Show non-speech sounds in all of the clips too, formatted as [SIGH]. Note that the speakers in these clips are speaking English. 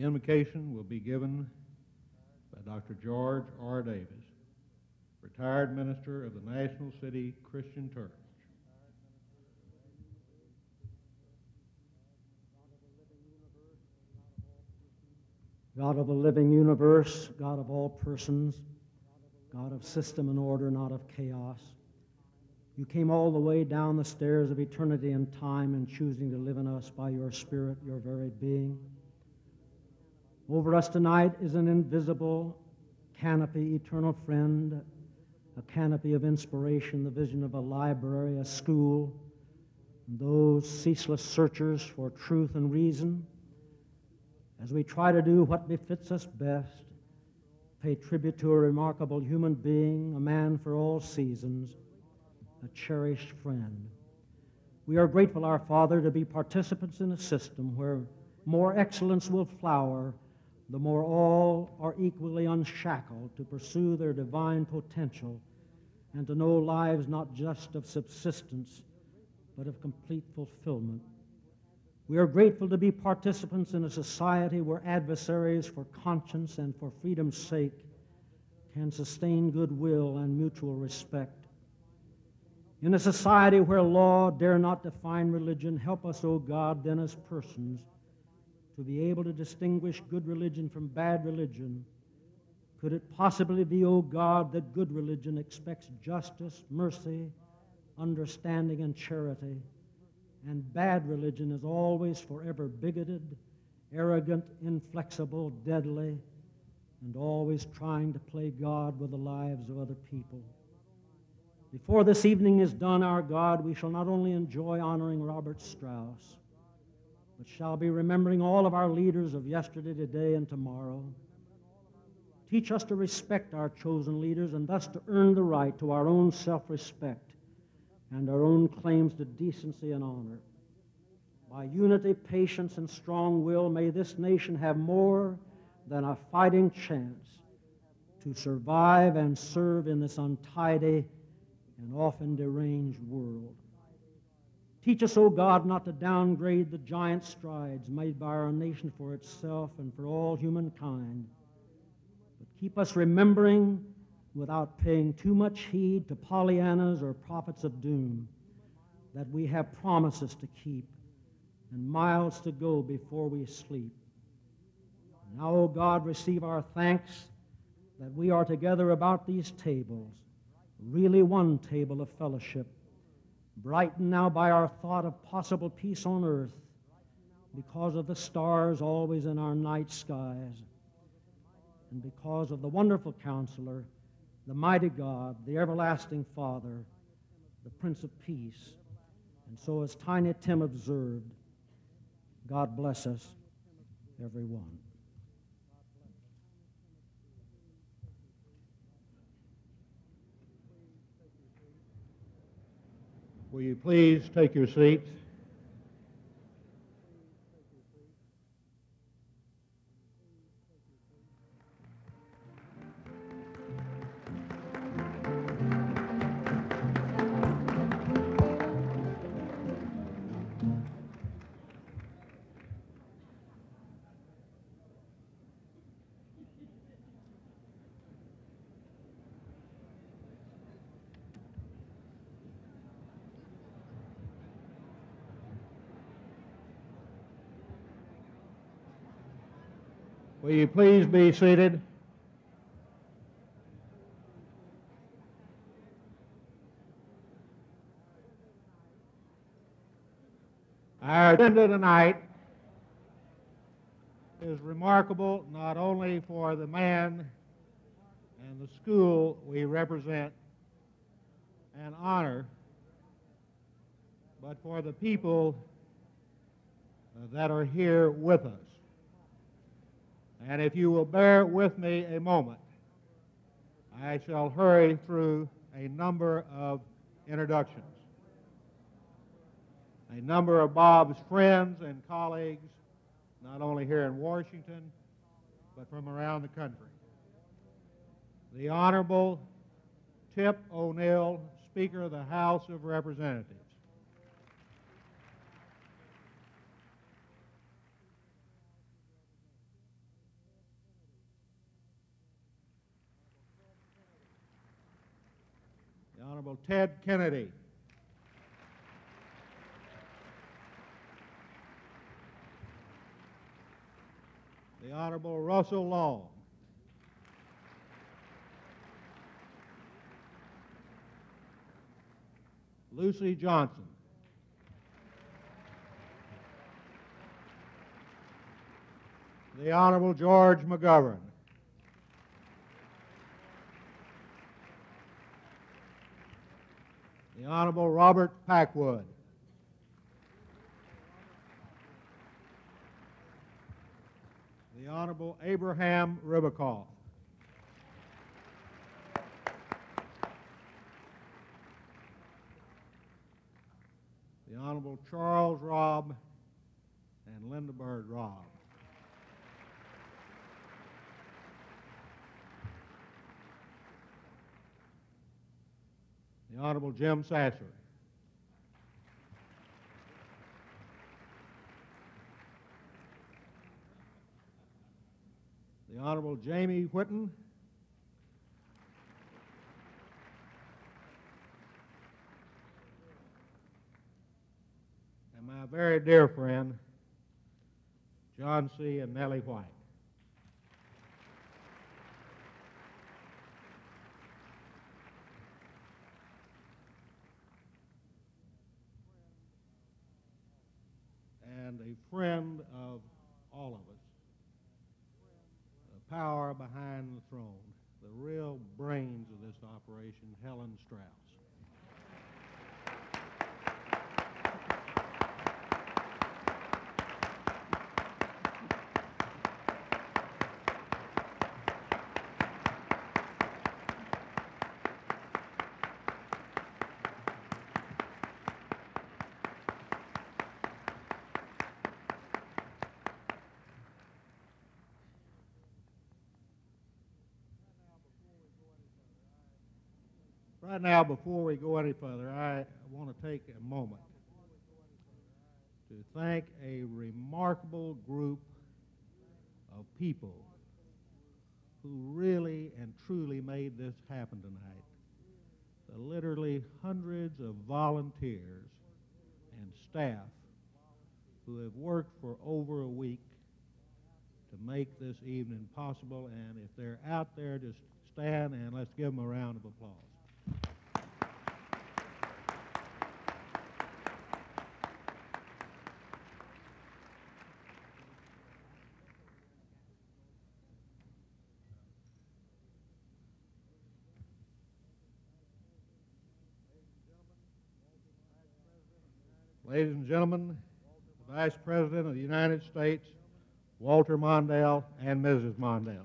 The invocation will be given by Dr. George R. Davis, retired minister of the National City Christian Church. God of the living universe, God of all persons, God of system and order, not of chaos. You came all the way down the stairs of eternity and time and choosing to live in us by your Spirit, your very being. Over us tonight is an invisible canopy, eternal friend, a canopy of inspiration, the vision of a library, a school, those ceaseless searchers for truth and reason as we try to do what befits us best, pay tribute to a remarkable human being, a man for all seasons, a cherished friend. We are grateful, our Father, to be participants in a system where more excellence will flower the more all are equally unshackled to pursue their divine potential and to know lives not just of subsistence, but of complete fulfillment. We are grateful to be participants in a society where adversaries for conscience and for freedom's sake can sustain goodwill and mutual respect. In a society where law dare not define religion, help us, O God, then as persons, to be able to distinguish good religion from bad religion. Could it possibly be, O God, that good religion expects justice, mercy, understanding, and charity? and bad religion is always forever bigoted, arrogant, inflexible, deadly, and always trying to play God with the lives of other people. Before this evening is done, our God, we shall not only enjoy honoring Robert Strauss, but shall be remembering all of our leaders of yesterday, today, and tomorrow. Teach us to respect our chosen leaders and thus to earn the right to our own self respect and our own claims to decency and honor. By unity, patience, and strong will, may this nation have more than a fighting chance to survive and serve in this untidy and often deranged world. Teach us, O God, not to downgrade the giant strides made by our nation for itself and for all humankind, but keep us remembering without paying too much heed to Pollyannas or prophets of doom, that we have promises to keep and miles to go before we sleep. Now, O God, receive our thanks that we are together about these tables, really one table of fellowship, brightened now by our thought of possible peace on earth because of the stars always in our night skies, and because of the wonderful counselor the mighty God, the everlasting Father, the Prince of Peace. And so, as Tiny Tim observed, God bless us, everyone. Will you please take your seats? Will you please be seated? Our agenda tonight is remarkable not only for the man and the school we represent and honor, but for the people that are here with us. And if you will bear with me a moment, I shall hurry through a number of introductions. A number of Bob's friends and colleagues, not only here in Washington, but from around the country. The Honorable Tip O'Neill, Speaker of the House of Representatives. Honorable Ted Kennedy. The Honorable Russell Long. Luci Johnson. The Honorable George McGovern. Honorable Robert Packwood. The Honorable Abraham Ribicoff. The Honorable Charles Robb and Lynda Bird Robb. The Honorable Jim Sasser. The Honorable Jamie Whitten. And my very dear friend, John C. and Nellie White. And a friend of all of us. The power behind the throne, the real brains of this operation, Helen Strauss. Right now, before we go any further, I want to take a moment to thank a remarkable group of people who really and truly made this happen tonight. The literally hundreds of volunteers and staff who have worked for over a week to make this evening possible. And if they're out there, just stand and let's give them a round of applause. Ladies and gentlemen, the Vice President of the United States, Walter Mondale, and Mrs. Mondale.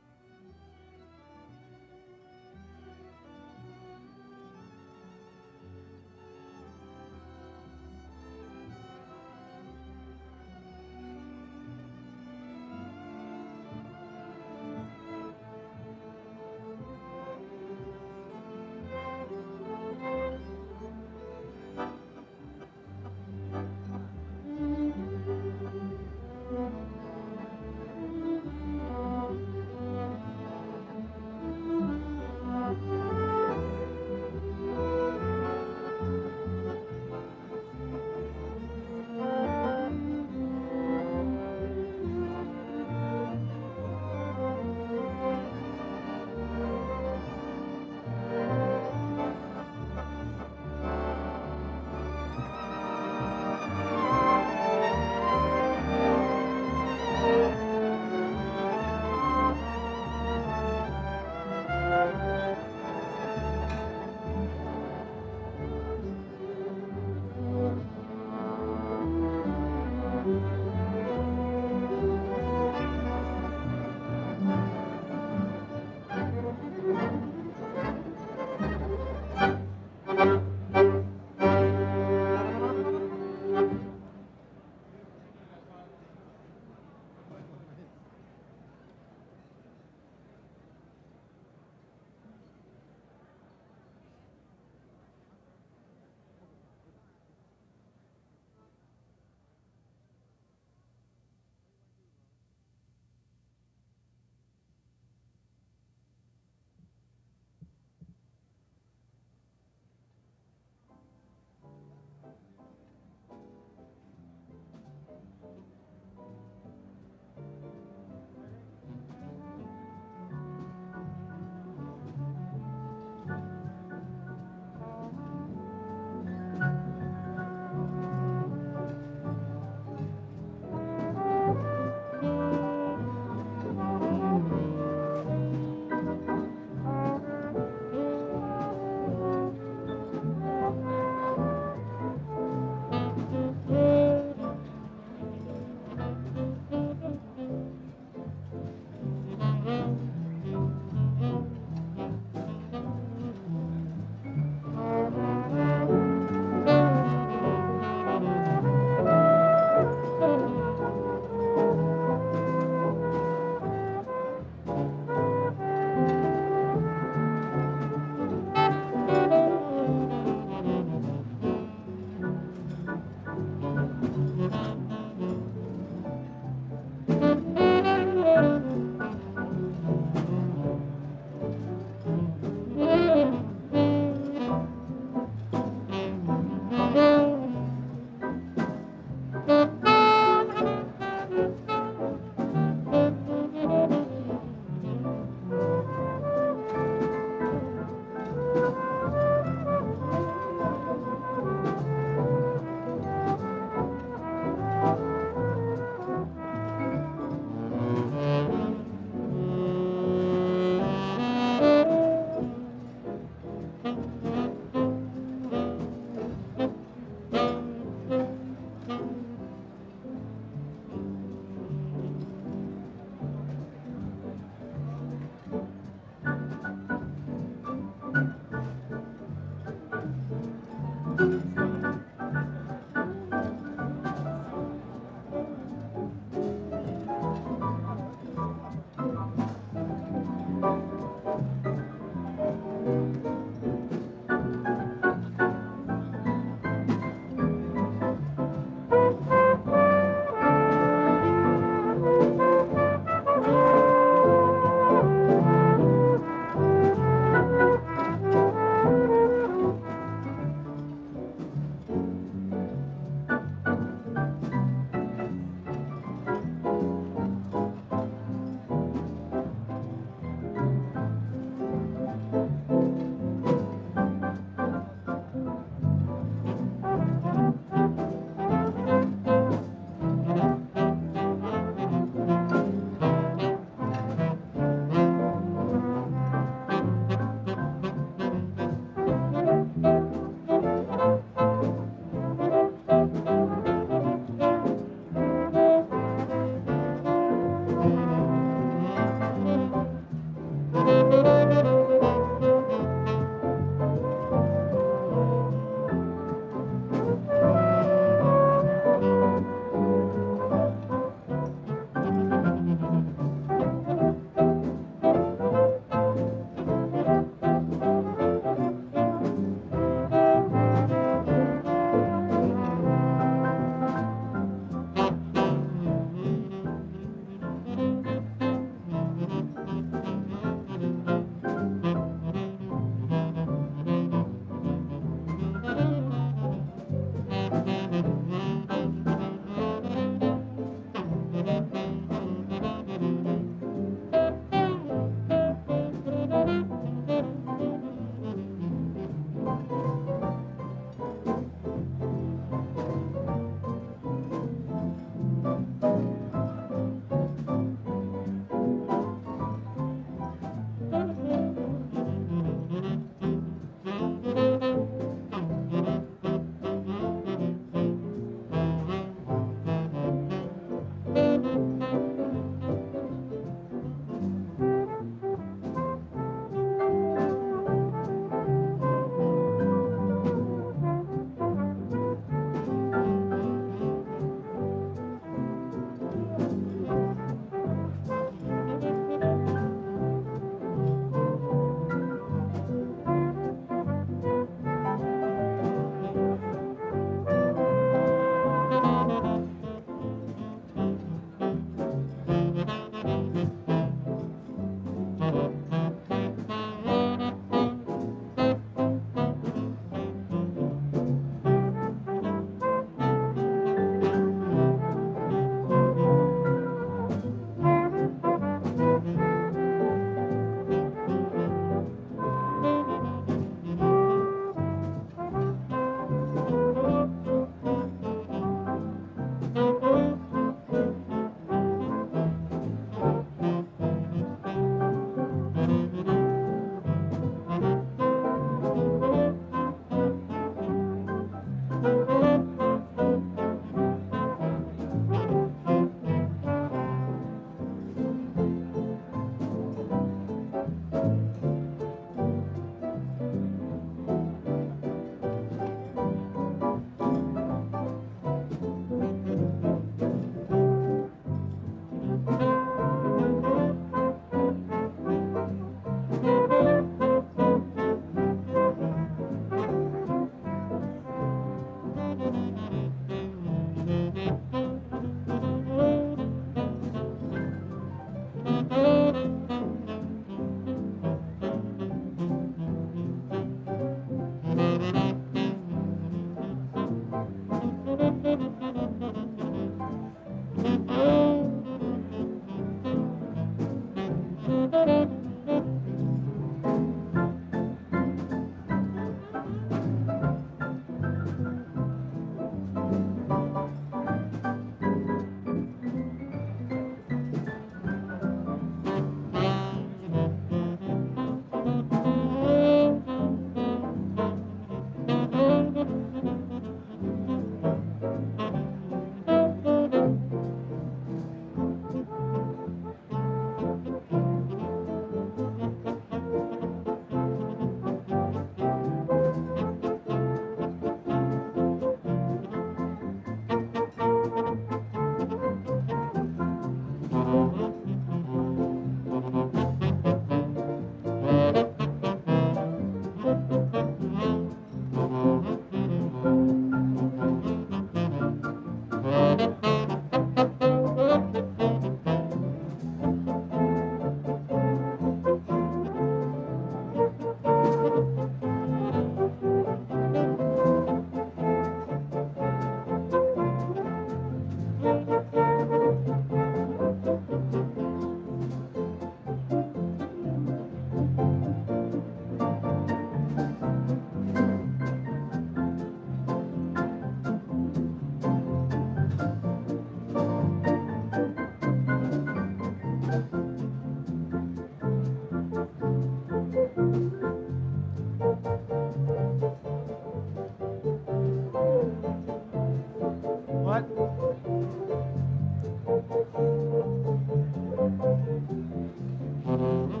Mm-hmm.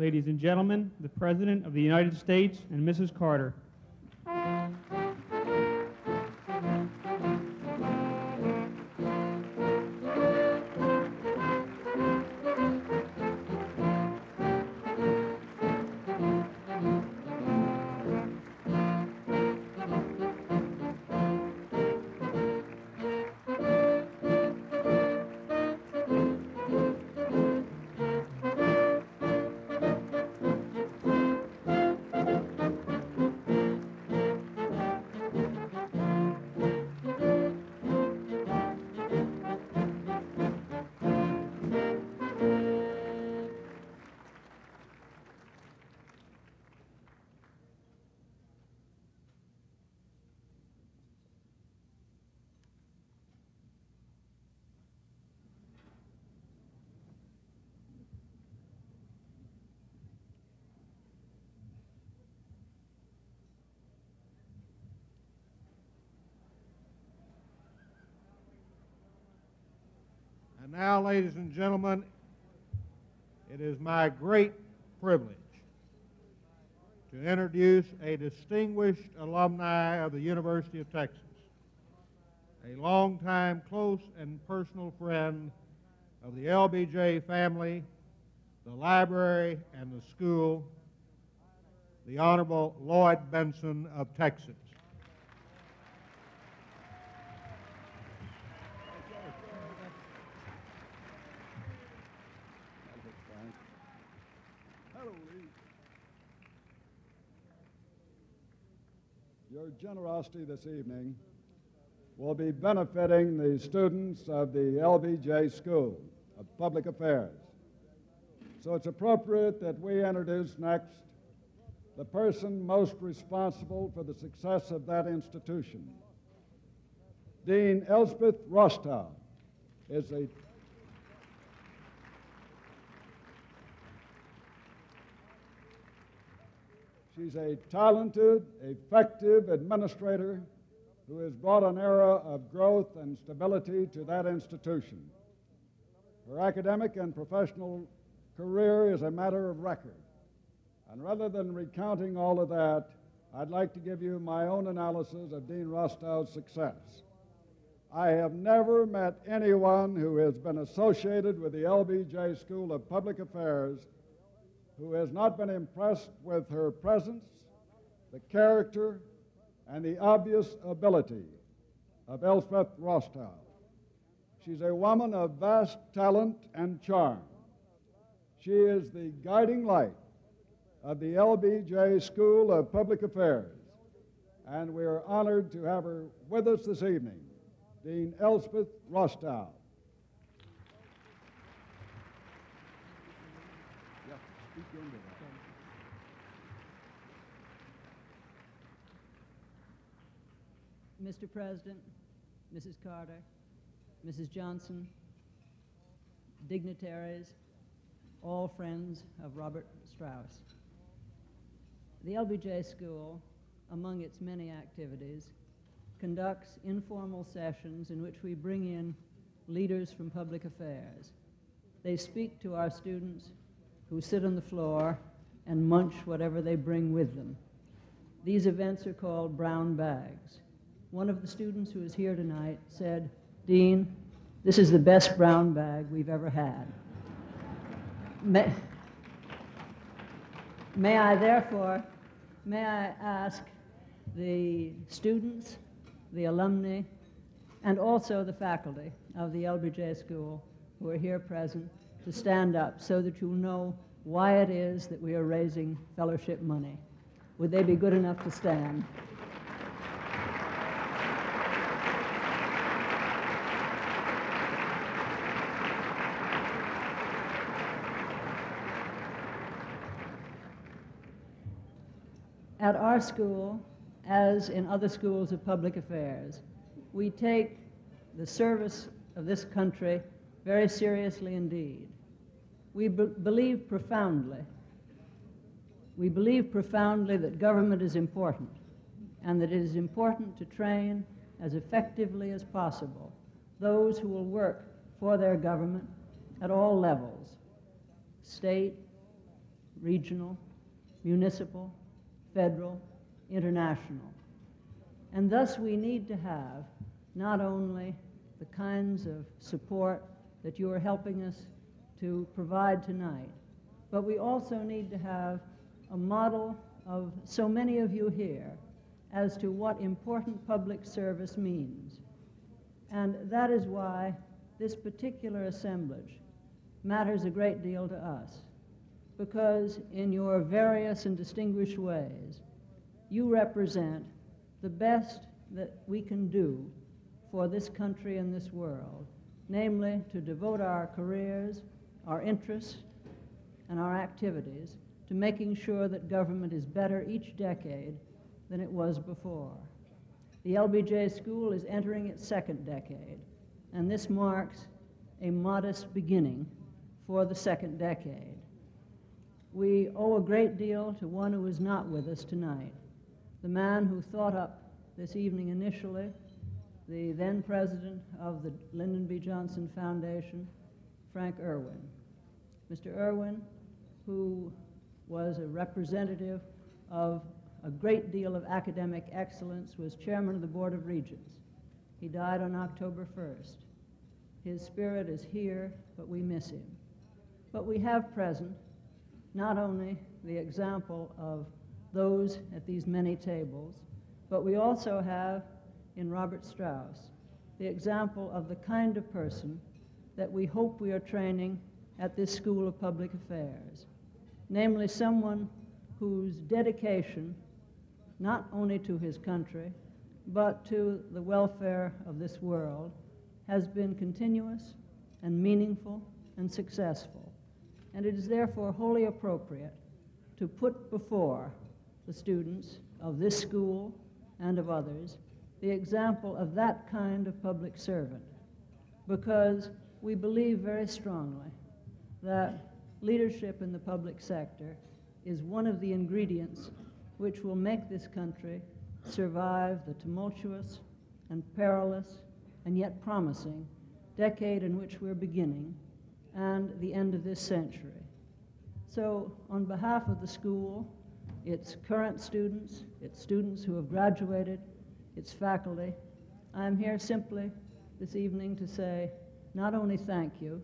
Ladies and gentlemen, the President of the United States and Mrs. Carter. And now, ladies and gentlemen, it is my great privilege to introduce a distinguished alumni of the University of Texas, a longtime close and personal friend of the LBJ family, the library, and the school, the Honorable Lloyd Bentsen of Texas. Your generosity this evening will be benefiting the students of the LBJ School of Public Affairs. So it's appropriate that we introduce next the person most responsible for the success of that institution. Dean Elspeth Rostow is a She's a talented, effective administrator who has brought an era of growth and stability to that institution. Her academic and professional career is a matter of record. And rather than recounting all of that, I'd like to give you my own analysis of Dean Rostow's success. I have never met anyone who has been associated with the LBJ School of Public Affairs who has not been impressed with her presence, the character, and the obvious ability of Elspeth Rostow. She's a woman of vast talent and charm. She is the guiding light of the LBJ School of Public Affairs, and we are honored to have her with us this evening, Dean Elspeth Rostow. Mr. President, Mrs. Carter, Mrs. Johnson, dignitaries, all friends of Robert Strauss. The LBJ School, among its many activities, conducts informal sessions in which we bring in leaders from public affairs. They speak to our students who sit on the floor and munch whatever they bring with them. These events are called brown bags. One of the students who is here tonight said, Dean, this is the best brown bag we've ever had. May, may I therefore, may I ask the students, the alumni, and also the faculty of the LBJ School who are here present to stand up so that you'll know why it is that we are raising fellowship money. Would they be good enough to stand? At our school, as in other schools of public affairs, we take the service of this country very seriously indeed. We be- believe profoundly, we believe profoundly that government is important and that it is important to train as effectively as possible those who will work for their government at all levels state, regional, municipal, federal, international. And thus we need to have not only the kinds of support that you are helping us to provide tonight, but we also need to have a model of so many of you here as to what important public service means. And that is why this particular assemblage matters a great deal to us, because in your various and distinguished ways, you represent the best that we can do for this country and this world, namely to devote our careers, our interests, and our activities to making sure that government is better each decade than it was before. The LBJ School is entering its second decade, and this marks a modest beginning for the second decade. We owe a great deal to one who is not with us tonight, the man who thought up this evening initially, the then president of the Lyndon B. Johnson Foundation, Frank Irwin. Mr. Irwin, who was a representative of a great deal of academic excellence, was chairman of the Board of Regents. He died on October 1st. His spirit is here, but we miss him. But we have present not only the example of those at these many tables, but we also have in Robert Strauss the example of the kind of person that we hope we are training at this School of Public Affairs, namely someone whose dedication, not only to his country, but to the welfare of this world, has been continuous and meaningful and successful. And it is therefore wholly appropriate to put before the students of this school and of others the example of that kind of public servant. Because we believe very strongly that leadership in the public sector is one of the ingredients which will make this country survive the tumultuous and perilous and yet promising decade in which we're beginning and the end of this century. So, on behalf of the school, its current students, its students who have graduated, its faculty, I'm here simply this evening to say not only thank you,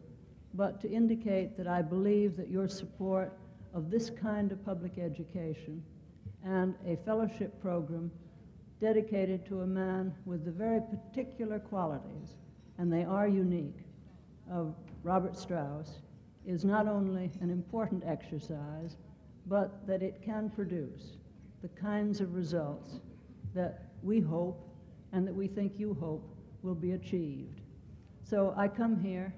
but to indicate that I believe that your support of this kind of public education and a fellowship program dedicated to a man with the very particular qualities, and they are unique, of Robert Strauss is not only an important exercise, but that it can produce the kinds of results that we hope and that we think you hope will be achieved. So I come here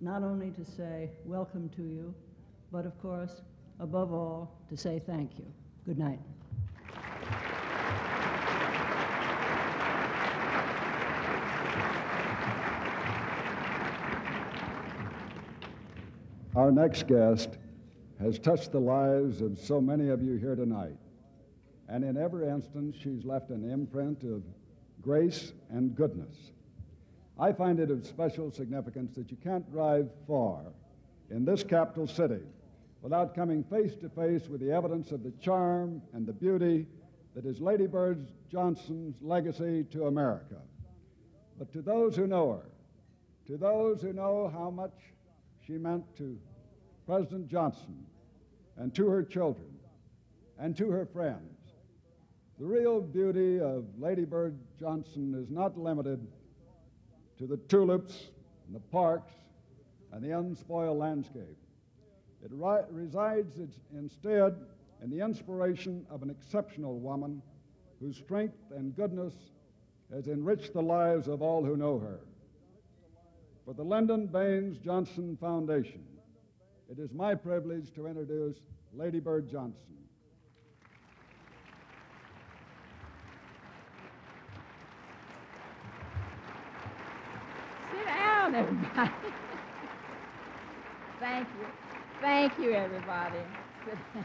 not only to say welcome to you, but of course, above all, to say thank you. Good night. Our next guest has touched the lives of so many of you here tonight. And in every instance, she's left an imprint of grace and goodness. I find it of special significance that you can't drive far in this capital city without coming face to face with the evidence of the charm and the beauty that is Lady Bird Johnson's legacy to America. But to those who know her, to those who know how much she meant to President Johnson and to her children and to her friends, the real beauty of Lady Bird Johnson is not limited to the tulips and the parks and the unspoiled landscape. It ri- resides instead in the inspiration of an exceptional woman whose strength and goodness has enriched the lives of all who know her. For the Lyndon Baines Johnson Foundation, it is my privilege to introduce Lady Bird Johnson. Sit down, everybody. Thank you. Thank you, everybody. Sit down.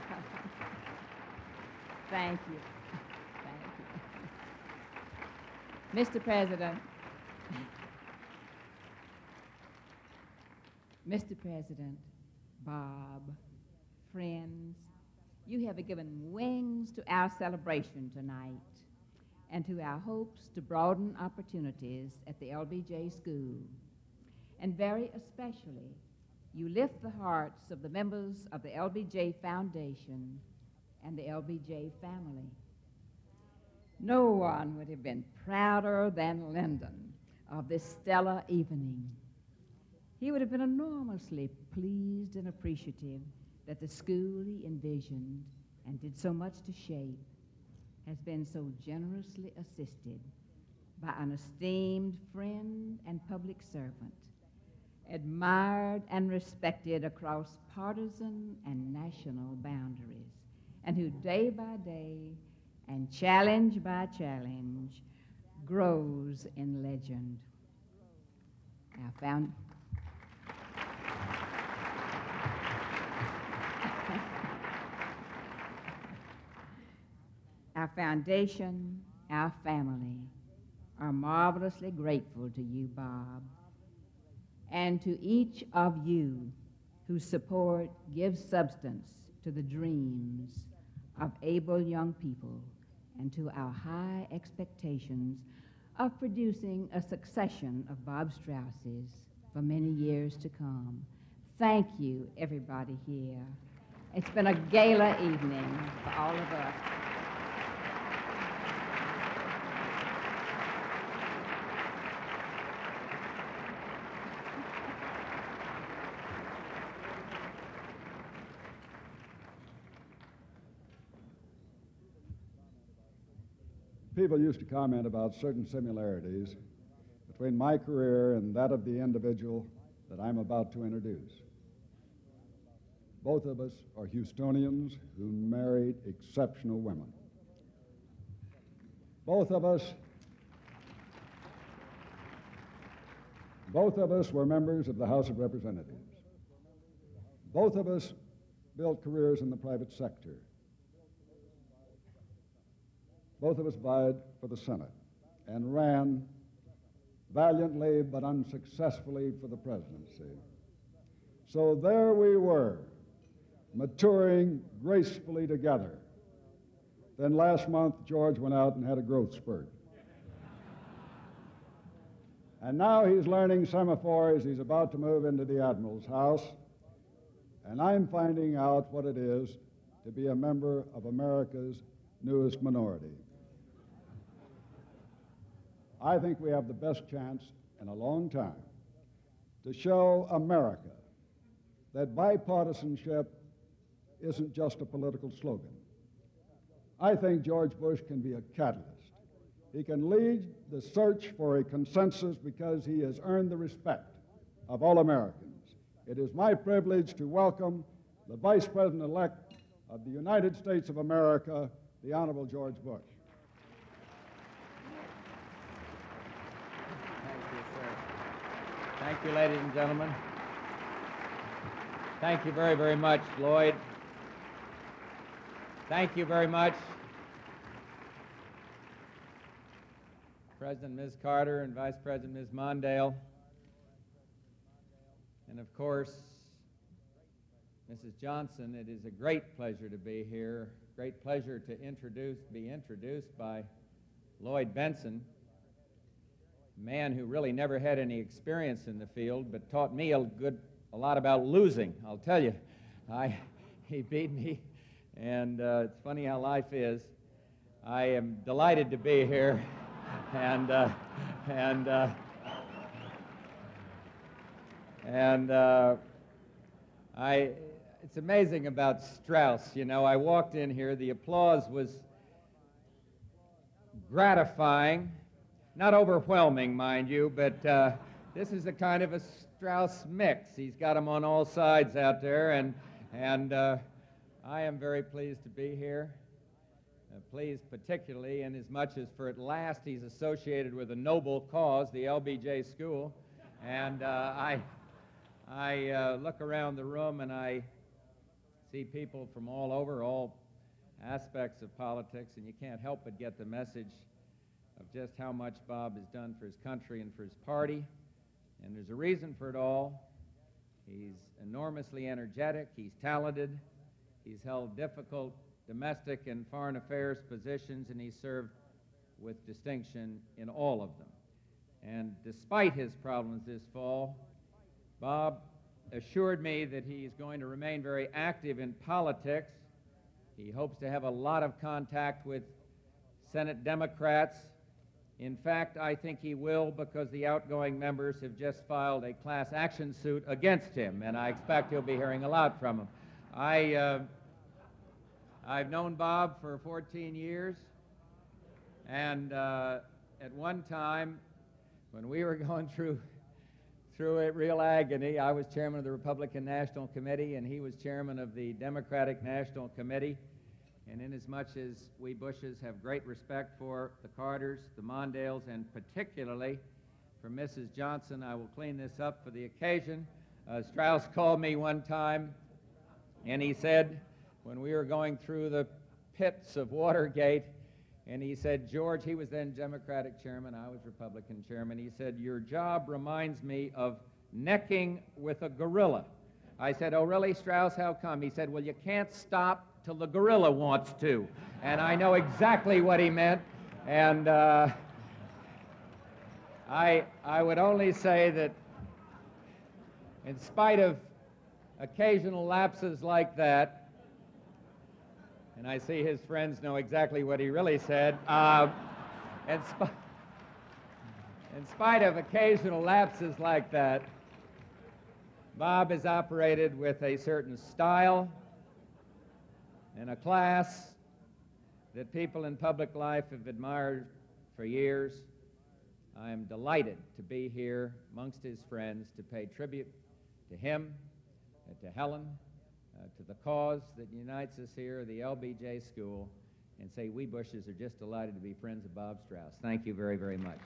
Thank you. Thank you. Mr. President, Mr. President, Bob, friends, you have given wings to our celebration tonight and to our hopes to broaden opportunities at the LBJ School. And very especially, you lift the hearts of the members of the LBJ Foundation and the LBJ family. No one would have been prouder than Lyndon of this stellar evening. He would have been enormously pleased and appreciative that the school he envisioned and did so much to shape has been so generously assisted by an esteemed friend and public servant, admired and respected across partisan and national boundaries, and who day by day and challenge by challenge grows in legend. Our found our foundation, our family are marvelously grateful to you, Bob, and to each of you whose support gives substance to the dreams of able young people and to our high expectations of producing a succession of Bob Strausses for many years to come. Thank you, everybody here. It's been a gala evening for all of us. People used to comment about certain similarities between my career and that of the individual that I'm about to introduce. Both of us are Houstonians who married exceptional women. Both of us both of us were members of the House of Representatives. Both of us built careers in the private sector. Both of us vied for the Senate and ran valiantly but unsuccessfully for the presidency. So there we were, maturing gracefully together. Then last month, George went out and had a growth spurt. And now he's learning semaphores. He's about to move into the Admiral's house. And I'm finding out what it is to be a member of America's newest minority. I think we have the best chance in a long time to show America that bipartisanship isn't just a political slogan. I think George Bush can be a catalyst. He can lead the search for a consensus because he has earned the respect of all Americans. It is my privilege to welcome the Vice President elect of the United States of America, the Honorable George Bush. Thank you, sir. Thank you, ladies and gentlemen. Thank you very, very much, Lloyd. Thank you very much, President Ms. Carter and Vice President Ms. Mondale. And of course, Mrs. Johnson, it is a great pleasure to be here. Great pleasure to introduce, be introduced by Lloyd Bentsen, man who really never had any experience in the field, but taught me a good, a lot about losing. I'll tell you, I, [LAUGHS] he beat me, and uh, it's funny how life is. I am delighted to be here, [LAUGHS] and uh, and uh, and uh, I. It's amazing about Strauss. You know, I walked in here. The applause was gratifying, not overwhelming, mind you, but uh, this is a kind of a Strauss mix. He's got them on all sides out there, and and uh, I am very pleased to be here. Uh, pleased particularly in as much as for at last he's associated with a noble cause, the LBJ School, and uh, I I uh, look around the room and I see people from all over, all aspects of politics, and you can't help but get the message of just how much Bob has done for his country and for his party. And there's a reason for it all. He's enormously energetic, he's talented, He's held difficult domestic and foreign affairs positions, and he served with distinction in all of them. And despite his problems this fall, Bob assured me that he's going to remain very active in politics. He hopes to have a lot of contact with Senate Democrats. In fact, I think he will because the outgoing members have just filed a class action suit against him, and I expect he'll be hearing a lot from him. I, uh, I've known Bob for 14 years, and uh, at one time, when we were [LAUGHS] going through through a real agony, I was chairman of the Republican National Committee, and he was chairman of the Democratic National Committee. And inasmuch as we Bushes have great respect for the Carters, the Mondales, and particularly for Mrs. Johnson, I will clean this up for the occasion. Uh, Strauss called me one time, and he said, when we were going through the pits of Watergate, and he said, George, he was then Democratic chairman, I was Republican chairman. He said, Your job reminds me of necking with a gorilla. I said, Oh, really, Strauss? How come? He said, Well, you can't stop till the gorilla wants to. And I know exactly what he meant. And uh, I, I would only say that, in spite of occasional lapses like that, and I see his friends know exactly what he really said. Uh, in, sp- in spite of occasional lapses like that, Bob has operated with a certain style and a class that people in public life have admired for years. I am delighted to be here amongst his friends to pay tribute to him, and to Helen, uh, to the cause that unites us here, the LBJ School, and say we Bushes are just delighted to be friends of Bob Strauss. Thank you very, very much.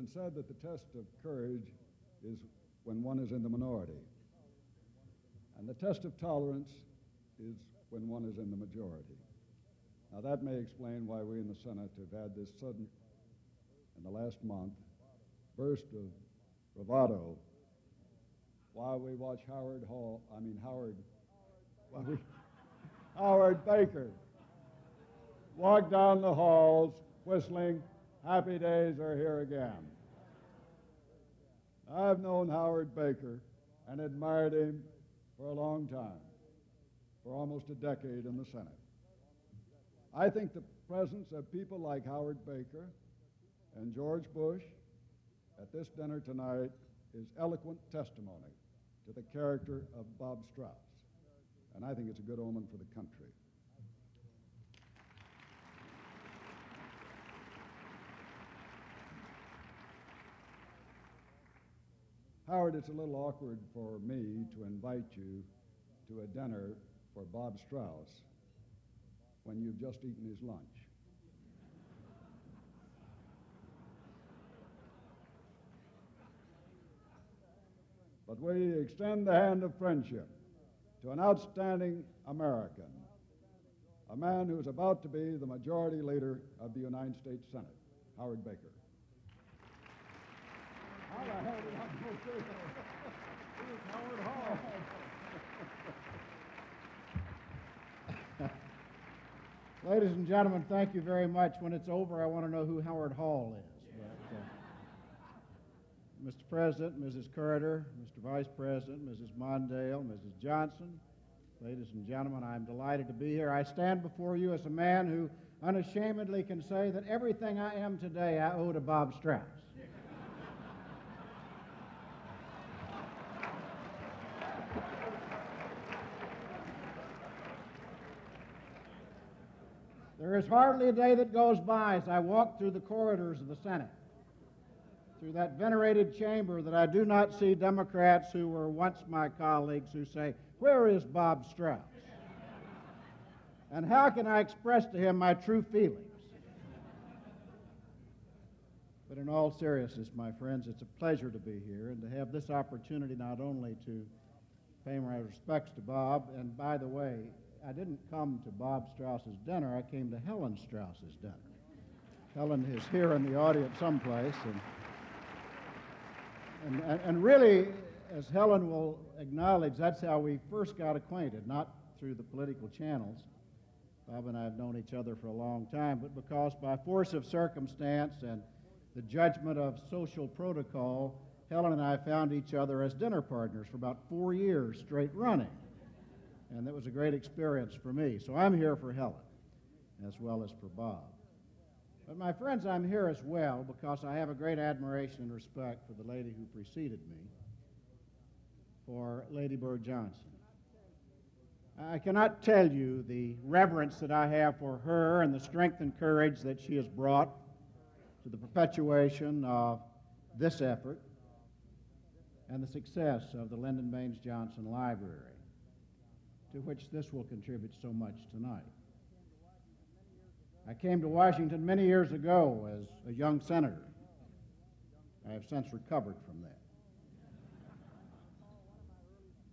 Been said that the test of courage is when one is in the minority. And the test of tolerance is when one is in the majority. Now, that may explain why we in the Senate have had this sudden, in the last month, burst of bravado while we watch Howard Hall, I mean, Howard, while we, Howard Baker walk down the halls whistling, Happy Days Are Here Again. I've known Howard Baker and admired him for a long time, for almost a decade in the Senate. I think the presence of people like Howard Baker and George Bush at this dinner tonight is eloquent testimony to the character of Bob Strauss. And I think it's a good omen for the country. Howard, it's a little awkward for me to invite you to a dinner for Bob Strauss when you've just eaten his lunch. But we extend the hand of friendship to an outstanding American, a man who is about to be the majority leader of the United States Senate, Howard Baker. How the hell did I that? Here's Howard Hall. Ladies and gentlemen, thank you very much. When it's over, I want to know who Howard Hall is. But, uh, Mr. President, Mrs. Carter, Mr. Vice President, Mrs. Mondale, Mrs. Johnson, ladies and gentlemen, I'm delighted to be here. I stand before you as a man who unashamedly can say that everything I am today I owe to Bob Strauss. There is hardly a day that goes by as I walk through the corridors of the Senate, through that venerated chamber, that I do not see Democrats who were once my colleagues who say, Where is Bob Strauss? And how can I express to him my true feelings? But in all seriousness, my friends, it's a pleasure to be here and to have this opportunity not only to pay my respects to Bob, and by the way, I didn't come to Bob Strauss's dinner, I came to Helen Strauss's dinner. Helen is here in the audience someplace. And, and, and, really, as Helen will acknowledge, that's how we first got acquainted, not through the political channels. Bob and I have known each other for a long time, but because by force of circumstance and the judgment of social protocol, Helen and I found each other as dinner partners for about four years straight running. And that was a great experience for me. So I'm here for Helen as well as for Bob. But my friends, I'm here as well because I have a great admiration and respect for the lady who preceded me, for Lady Bird Johnson. I cannot tell you the reverence that I have for her and the strength and courage that she has brought to the perpetuation of this effort and the success of the Lyndon Baines Johnson Library, to which this will contribute so much tonight. I came to Washington many years ago as a young senator. I have since recovered from that.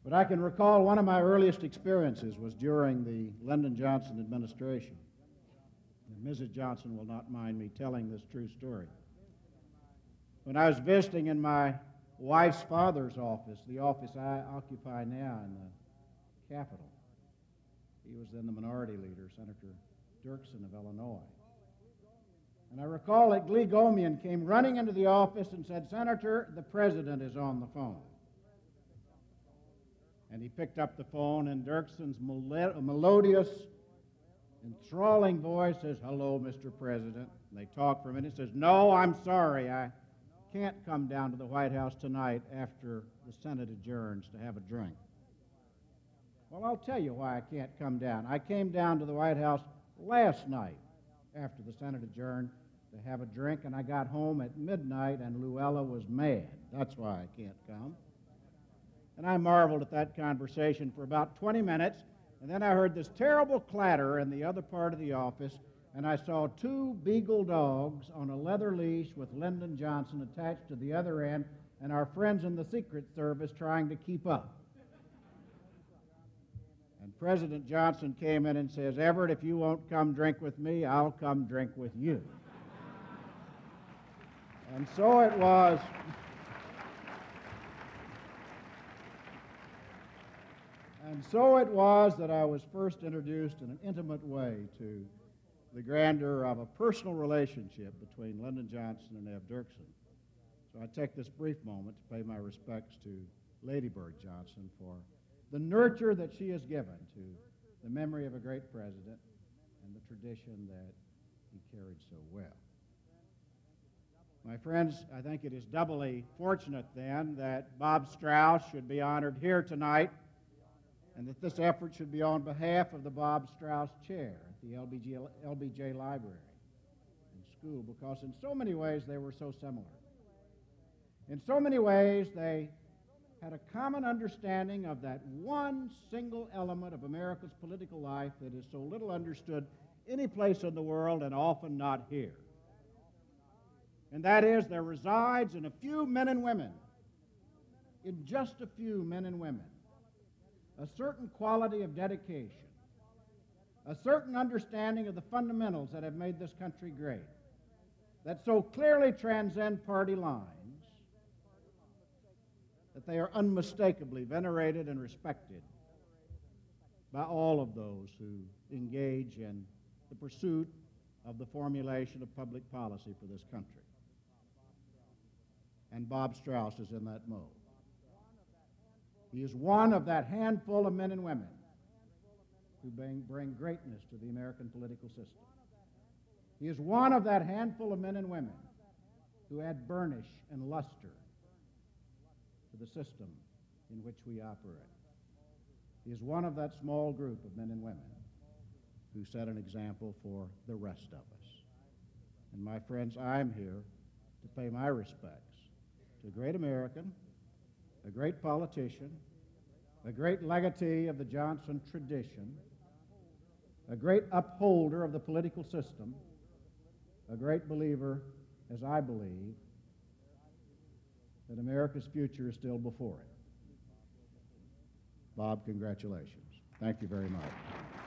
But I can recall one of my earliest experiences was during the Lyndon Johnson administration. And Mrs. Johnson will not mind me telling this true story. When I was visiting in my wife's father's office, the office I occupy now in the Capitol, he was then the minority leader, Senator Dirksen of Illinois. And I recall that Glee Gomien came running into the office and said, Senator, the president is on the phone. And he picked up the phone, and Dirksen's melodious, enthralling voice says, Hello, Mr. President. And they talk for a minute. He says, No, I'm sorry. I can't come down to the White House tonight after the Senate adjourns to have a drink. Well, I'll tell you why I can't come down. I came down to the White House last night after the Senate adjourned to have a drink, and I got home at midnight, and Louella was mad. That's why I can't come. And I marveled at that conversation for about 20 minutes, and then I heard this terrible clatter in the other part of the office, and I saw two beagle dogs on a leather leash with Lyndon Johnson attached to the other end, and our friends in the Secret Service trying to keep up. President Johnson came in and says, Everett, if you won't come drink with me, I'll come drink with you. and so it was. And so it was that I was first introduced in an intimate way to the grandeur of a personal relationship between Lyndon Johnson and Ev Dirksen. So I take this brief moment to pay my respects to Lady Bird Johnson for the nurture that she has given to the memory of a great president and the tradition that he carried so well. My friends, I think it is doubly fortunate then that Bob Strauss should be honored here tonight and that this effort should be on behalf of the Bob Strauss Chair at the LBJ, LBJ Library and School because in so many ways they were so similar. In so many ways they had a common understanding of that one single element of America's political life that is so little understood any place in the world and often not here. And that is, there resides in a few men and women, in just a few men and women, a certain quality of dedication, a certain understanding of the fundamentals that have made this country great, that so clearly transcend party lines, they are unmistakably venerated and respected by all of those who engage in the pursuit of the formulation of public policy for this country. And Bob Strauss is in that mode. He is one of that handful of men and women who bring, bring greatness to the American political system. He is one of that handful of men and women who add burnish and luster the system in which we operate. He is one of that small group of men and women who set an example for the rest of us. And my friends, I'm here to pay my respects to a great American, a great politician, a great legatee of the Johnson tradition, a great upholder of the political system, a great believer, as I believe, that America's future is still before it. Bob, congratulations. Thank you very much.